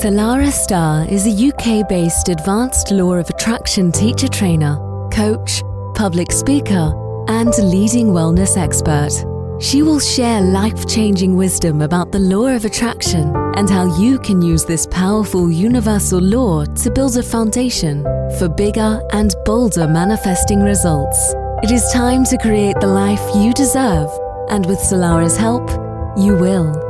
Salarah Starre is a UK based advanced law of attraction teacher trainer, coach, public speaker, and leading wellness expert. She will share life changing wisdom about the law of attraction and how you can use this powerful universal law to build a foundation for bigger and bolder manifesting results. It is time to create the life you deserve, and with Salarah's help, you will.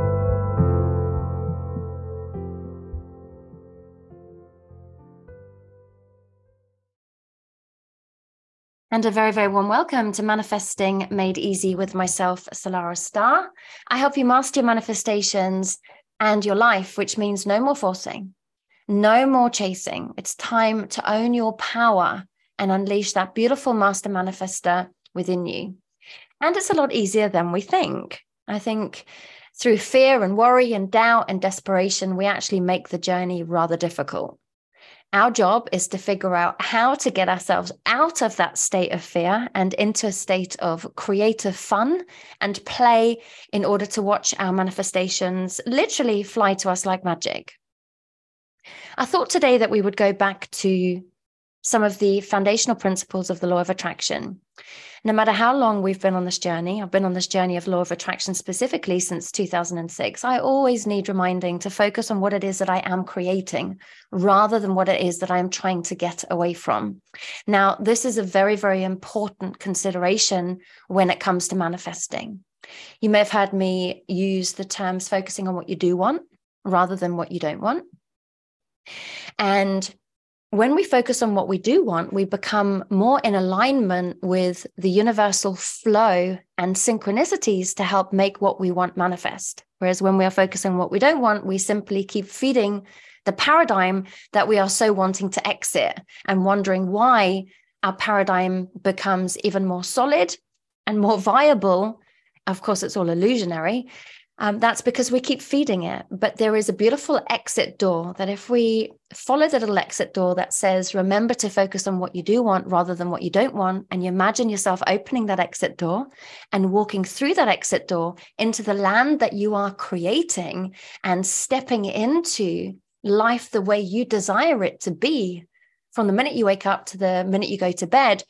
And a very, very warm welcome to Manifesting Made Easy with myself, Salarah Starre. I help you master your manifestations and your life, which means no more forcing, no more chasing. It's time to own your power and unleash that beautiful master manifester within you. And it's a lot easier than we think. I think through fear and worry and doubt and desperation, we actually make the journey rather difficult. Our job is to figure out how to get ourselves out of that state of fear and into a state of creative fun and play in order to watch our manifestations literally fly to us like magic. I thought today that we would go back to some of the foundational principles of the law of attraction no matter how long we've been on this journey, I've been on this journey of law of attraction specifically since 2006. I always need reminding to focus on what it is that I am creating rather than what it is that I am trying to get away from. Now, this is a very, very important consideration when it comes to manifesting. You may have heard me use the terms focusing on what you do want rather than what you don't want. And when we focus on what we do want, we become more in alignment with the universal flow and synchronicities to help make what we want manifest. Whereas when we are focusing on what we don't want, we simply keep feeding the paradigm that we are so wanting to exit and wondering why our paradigm becomes even more solid and more viable. Of course, it's all illusionary um, that's because we keep feeding it. But there is a beautiful exit door that if we follow the little exit door that says, remember to focus on what you do want rather than what you don't want, and you imagine yourself opening that exit door and walking through that exit door into the land that you are creating and stepping into life the way you desire it to be from the minute you wake up to the minute you go to bed,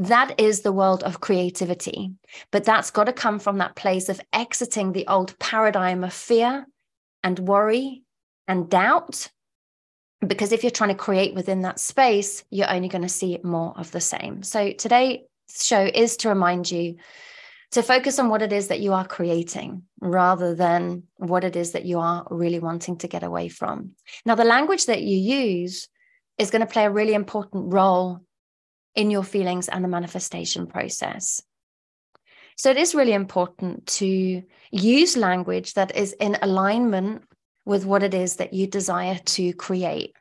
that is the world of creativity. But that's got to come from that place of exiting the old paradigm of fear and worry and doubt. Because if you're trying to create within that space, you're only going to see more of the same. So today's show is to remind you to focus on what it is that you are creating rather than what it is that you are really wanting to get away from. Now, the language that you use is going to play a really important role in your feelings and the manifestation process. So it is really important to use language that is in alignment with what it is that you desire to create.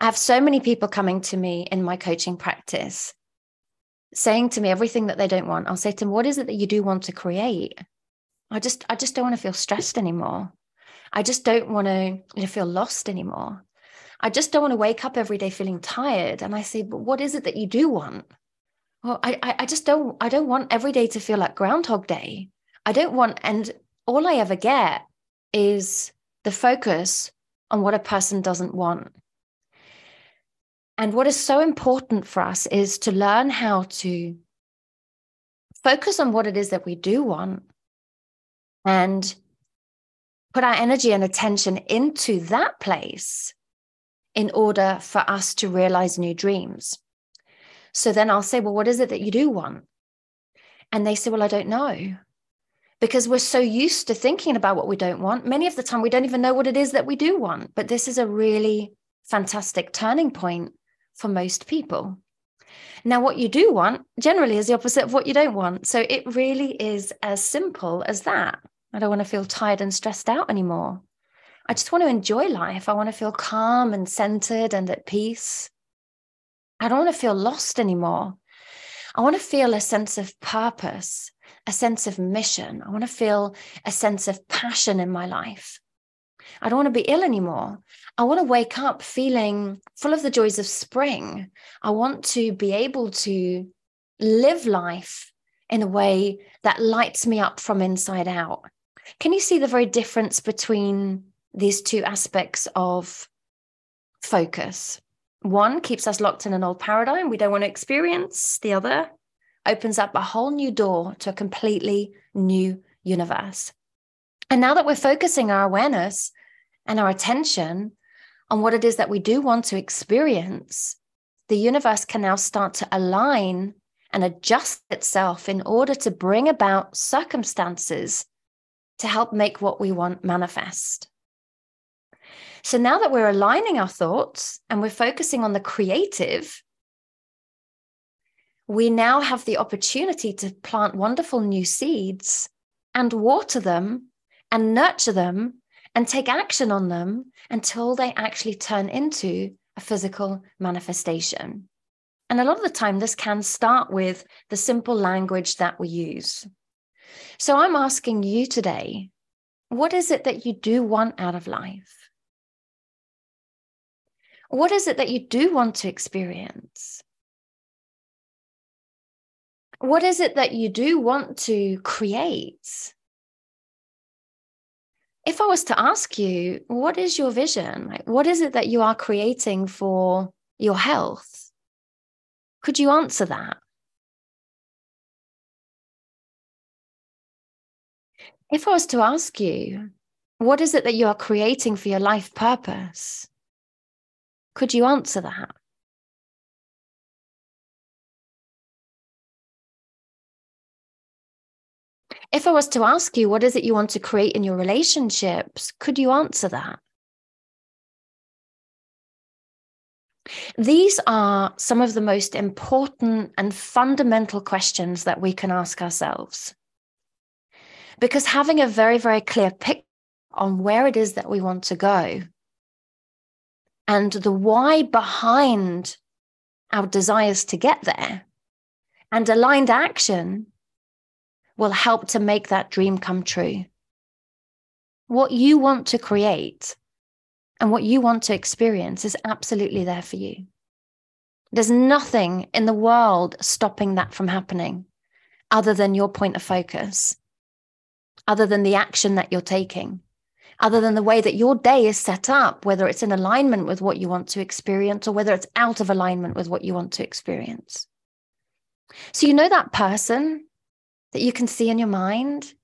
I have so many people coming to me in my coaching practice saying to me everything that they don't want. I'll say to them, What is it that you do want to create? I just I just don't want to feel stressed anymore. I just don't want to feel lost anymore. I just don't want to wake up every day feeling tired. And I say, but what is it that you do want? Well, I, I just don't, I don't want every day to feel like Groundhog Day. I don't want, and all I ever get is the focus on what a person doesn't want. And what is so important for us is to learn how to focus on what it is that we do want and put our energy and attention into that place in order for us to realize new dreams. So then I'll say, Well, what is it that you do want? And they say, Well, I don't know. Because we're so used to thinking about what we don't want. Many of the time, we don't even know what it is that we do want. But this is a really fantastic turning point for most people. Now, what you do want generally is the opposite of what you don't want. So it really is as simple as that. I don't want to feel tired and stressed out anymore. I just want to enjoy life. I want to feel calm and centered and at peace. I don't want to feel lost anymore. I want to feel a sense of purpose, a sense of mission. I want to feel a sense of passion in my life. I don't want to be ill anymore. I want to wake up feeling full of the joys of spring. I want to be able to live life in a way that lights me up from inside out. Can you see the very difference between these two aspects of focus. One keeps us locked in an old paradigm we don't want to experience, the other opens up a whole new door to a completely new universe. And now that we're focusing our awareness and our attention on what it is that we do want to experience, the universe can now start to align and adjust itself in order to bring about circumstances to help make what we want manifest. So now that we're aligning our thoughts and we're focusing on the creative, we now have the opportunity to plant wonderful new seeds and water them and nurture them and take action on them until they actually turn into a physical manifestation. And a lot of the time, this can start with the simple language that we use. So I'm asking you today what is it that you do want out of life? What is it that you do want to experience? What is it that you do want to create? If I was to ask you, what is your vision? Like, what is it that you are creating for your health? Could you answer that? If I was to ask you, what is it that you are creating for your life purpose? Could you answer that? If I was to ask you, what is it you want to create in your relationships? Could you answer that? These are some of the most important and fundamental questions that we can ask ourselves. Because having a very, very clear picture on where it is that we want to go and the why behind our desires to get there and aligned action will help to make that dream come true. What you want to create and what you want to experience is absolutely there for you. There's nothing in the world stopping that from happening other than your point of focus, other than the action that you're taking, other than the way that your day is set up, whether it's in alignment with what you want to experience or whether it's out of alignment with what you want to experience. So, you know that person that you can see in your mind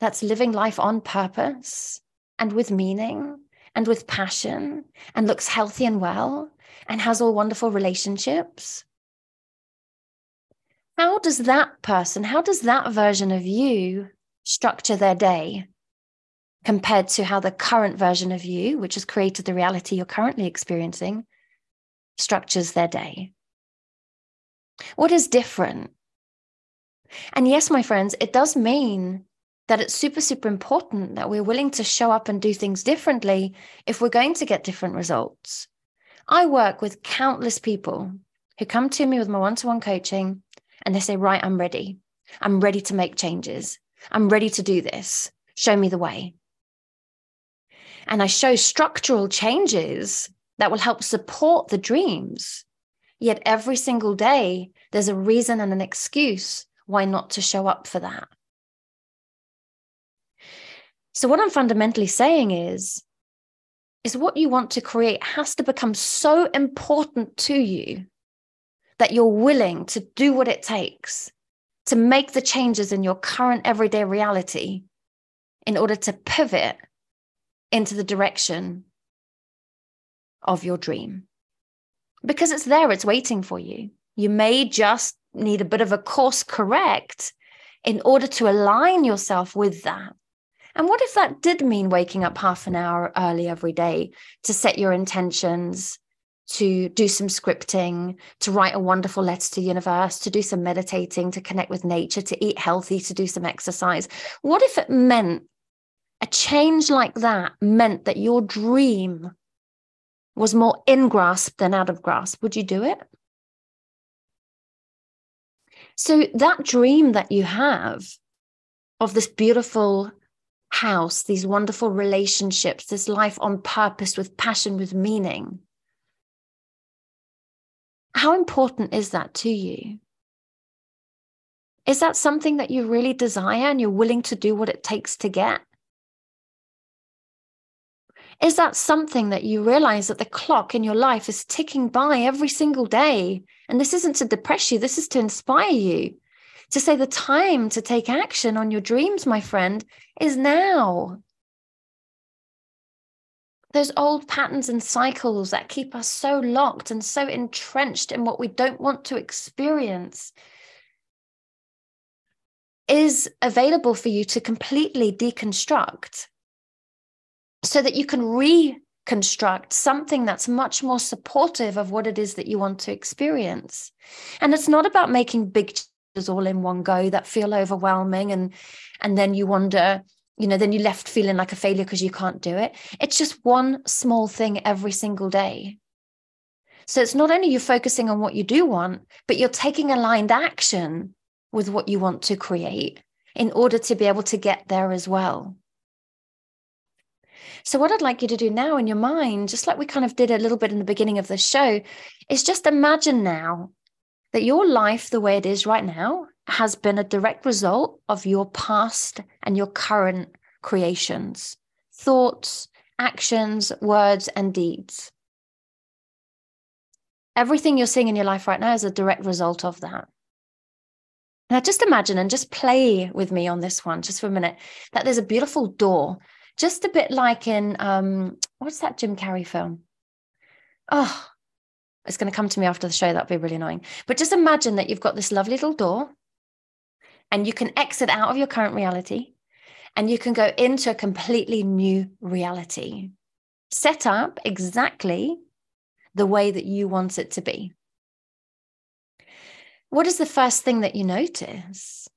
that's living life on purpose and with meaning and with passion and looks healthy and well and has all wonderful relationships? How does that person, how does that version of you structure their day compared to how the current version of you, which has created the reality you're currently experiencing, structures their day? What is different? And yes, my friends, it does mean that it's super, super important that we're willing to show up and do things differently if we're going to get different results. I work with countless people who come to me with my one to one coaching and they say, Right, I'm ready. I'm ready to make changes. I'm ready to do this. Show me the way. And I show structural changes that will help support the dreams. Yet every single day, there's a reason and an excuse why not to show up for that. So, what I'm fundamentally saying is, is what you want to create has to become so important to you that you're willing to do what it takes to make the changes in your current everyday reality in order to pivot into the direction of your dream. Because it's there, it's waiting for you. You may just need a bit of a course correct in order to align yourself with that. And what if that did mean waking up half an hour early every day to set your intentions, to do some scripting, to write a wonderful letter to the universe, to do some meditating, to connect with nature, to eat healthy, to do some exercise? What if it meant a change like that meant that your dream was more in grasp than out of grasp? Would you do it? So, that dream that you have of this beautiful house, these wonderful relationships, this life on purpose with passion, with meaning. How important is that to you? Is that something that you really desire and you're willing to do what it takes to get? Is that something that you realize that the clock in your life is ticking by every single day? And this isn't to depress you, this is to inspire you to say the time to take action on your dreams, my friend, is now. Those old patterns and cycles that keep us so locked and so entrenched in what we don't want to experience is available for you to completely deconstruct so that you can reconstruct something that's much more supportive of what it is that you want to experience. And it's not about making big changes all in one go that feel overwhelming and and then you wonder you know then you left feeling like a failure because you can't do it. It's just one small thing every single day. So it's not only you're focusing on what you do want but you're taking aligned action with what you want to create in order to be able to get there as well so, what I'd like you to do now in your mind, just like we kind of did a little bit in the beginning of the show, is just imagine now that your life, the way it is right now, has been a direct result of your past and your current creations, thoughts, actions, words, and deeds. Everything you're seeing in your life right now is a direct result of that. Now, just imagine and just play with me on this one just for a minute that there's a beautiful door just a bit like in um, what's that Jim Carrey film? Oh, it's going to come to me after the show. That'd be really annoying. But just imagine that you've got this lovely little door and you can exit out of your current reality and you can go into a completely new reality, set up exactly the way that you want it to be. What is the first thing that you notice?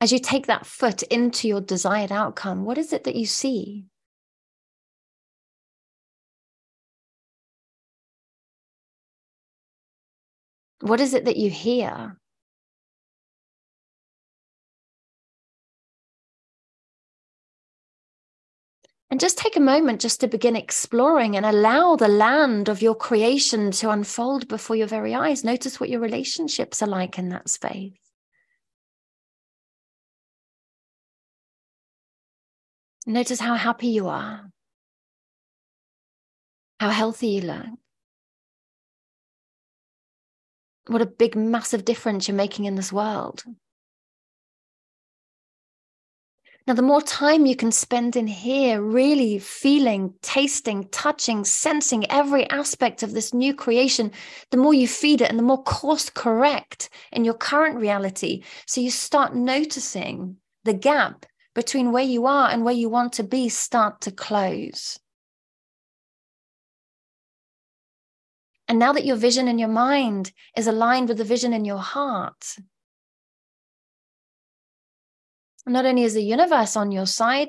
As you take that foot into your desired outcome, what is it that you see? What is it that you hear? And just take a moment just to begin exploring and allow the land of your creation to unfold before your very eyes. Notice what your relationships are like in that space. Notice how happy you are, how healthy you look. What a big, massive difference you're making in this world. Now, the more time you can spend in here, really feeling, tasting, touching, sensing every aspect of this new creation, the more you feed it and the more course correct in your current reality. So you start noticing the gap between where you are and where you want to be start to close. And now that your vision in your mind is aligned with the vision in your heart, not only is the universe on your side,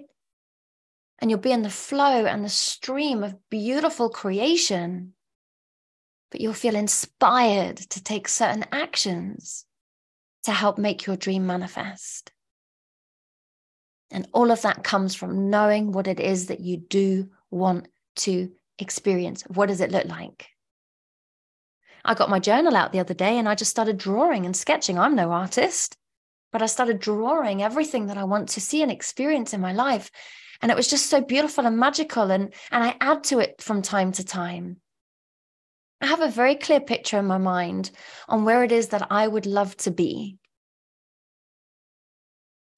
and you'll be in the flow and the stream of beautiful creation, but you'll feel inspired to take certain actions to help make your dream manifest. And all of that comes from knowing what it is that you do want to experience. What does it look like? I got my journal out the other day and I just started drawing and sketching. I'm no artist, but I started drawing everything that I want to see and experience in my life. And it was just so beautiful and magical. And, and I add to it from time to time. I have a very clear picture in my mind on where it is that I would love to be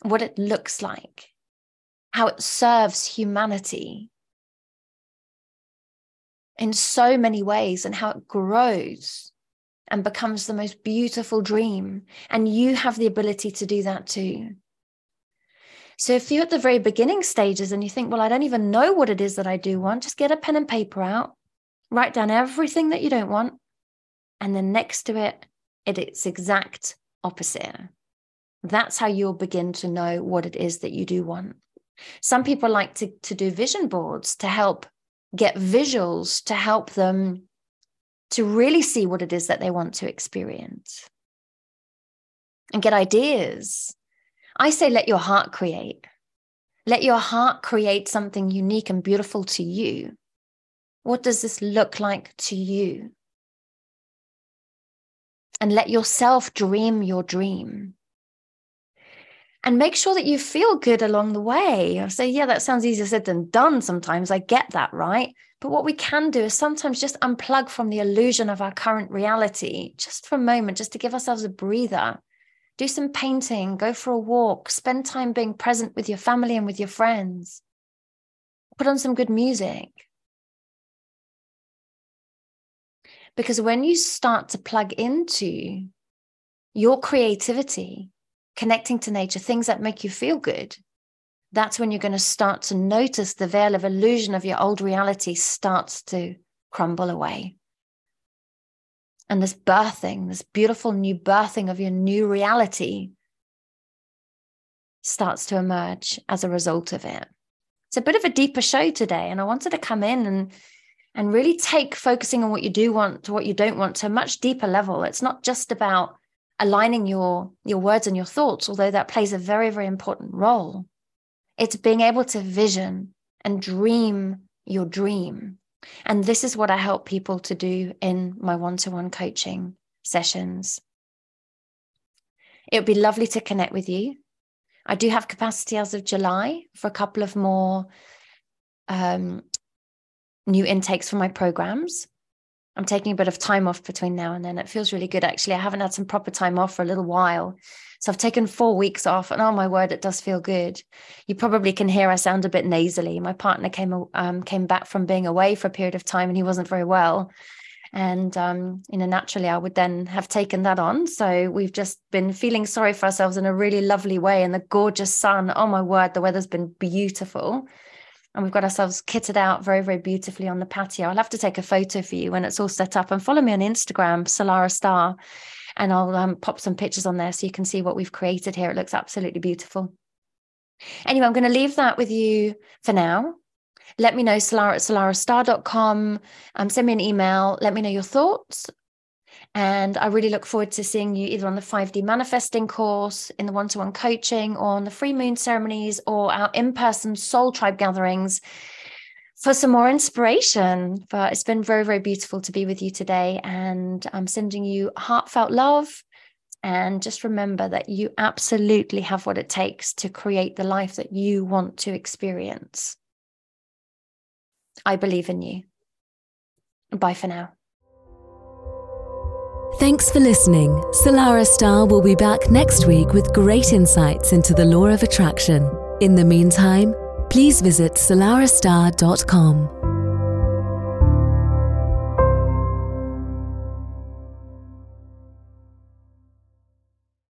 what it looks like, how it serves humanity in so many ways, and how it grows and becomes the most beautiful dream. And you have the ability to do that too. So if you're at the very beginning stages and you think, well, I don't even know what it is that I do want, just get a pen and paper out, write down everything that you don't want. And then next to it, it's exact opposite. That's how you'll begin to know what it is that you do want. Some people like to, to do vision boards to help get visuals to help them to really see what it is that they want to experience and get ideas. I say, let your heart create. Let your heart create something unique and beautiful to you. What does this look like to you? And let yourself dream your dream. And make sure that you feel good along the way. I say, yeah, that sounds easier said than done sometimes. I get that, right? But what we can do is sometimes just unplug from the illusion of our current reality, just for a moment, just to give ourselves a breather. Do some painting, go for a walk, spend time being present with your family and with your friends. Put on some good music. Because when you start to plug into your creativity, connecting to nature, things that make you feel good, that's when you're going to start to notice the veil of illusion of your old reality starts to crumble away. And this birthing, this beautiful new birthing of your new reality starts to emerge as a result of it. It's a bit of a deeper show today, and I wanted to come in and and really take focusing on what you do want to what you don't want to a much deeper level. It's not just about aligning your your words and your thoughts, although that plays a very very important role. It's being able to vision and dream your dream. And this is what I help people to do in my one to one coaching sessions. It would be lovely to connect with you. I do have capacity as of July for a couple of more um, new intakes for my programs. I'm taking a bit of time off between now and then. It feels really good, actually. I haven't had some proper time off for a little while. So I've taken four weeks off, and oh my word, it does feel good. You probably can hear I sound a bit nasally. My partner came um, came back from being away for a period of time, and he wasn't very well. And um, you know, naturally, I would then have taken that on. So we've just been feeling sorry for ourselves in a really lovely way, and the gorgeous sun. Oh my word, the weather's been beautiful and we've got ourselves kitted out very, very beautifully on the patio. I'll have to take a photo for you when it's all set up and follow me on Instagram, Salarah Starre, and I'll um, pop some pictures on there so you can see what we've created here. It looks absolutely beautiful. Anyway, I'm going to leave that with you for now. Let me know, Salarah at salarahstarre.com. Um, send me an email. Let me know your thoughts. And I really look forward to seeing you either on the 5D manifesting course, in the one to one coaching, or on the free moon ceremonies, or our in person soul tribe gatherings for some more inspiration. But it's been very, very beautiful to be with you today. And I'm sending you heartfelt love. And just remember that you absolutely have what it takes to create the life that you want to experience. I believe in you. Bye for now. Thanks for listening. Salarah Starre will be back next week with great insights into the law of attraction. In the meantime, please visit salarahstarre.com.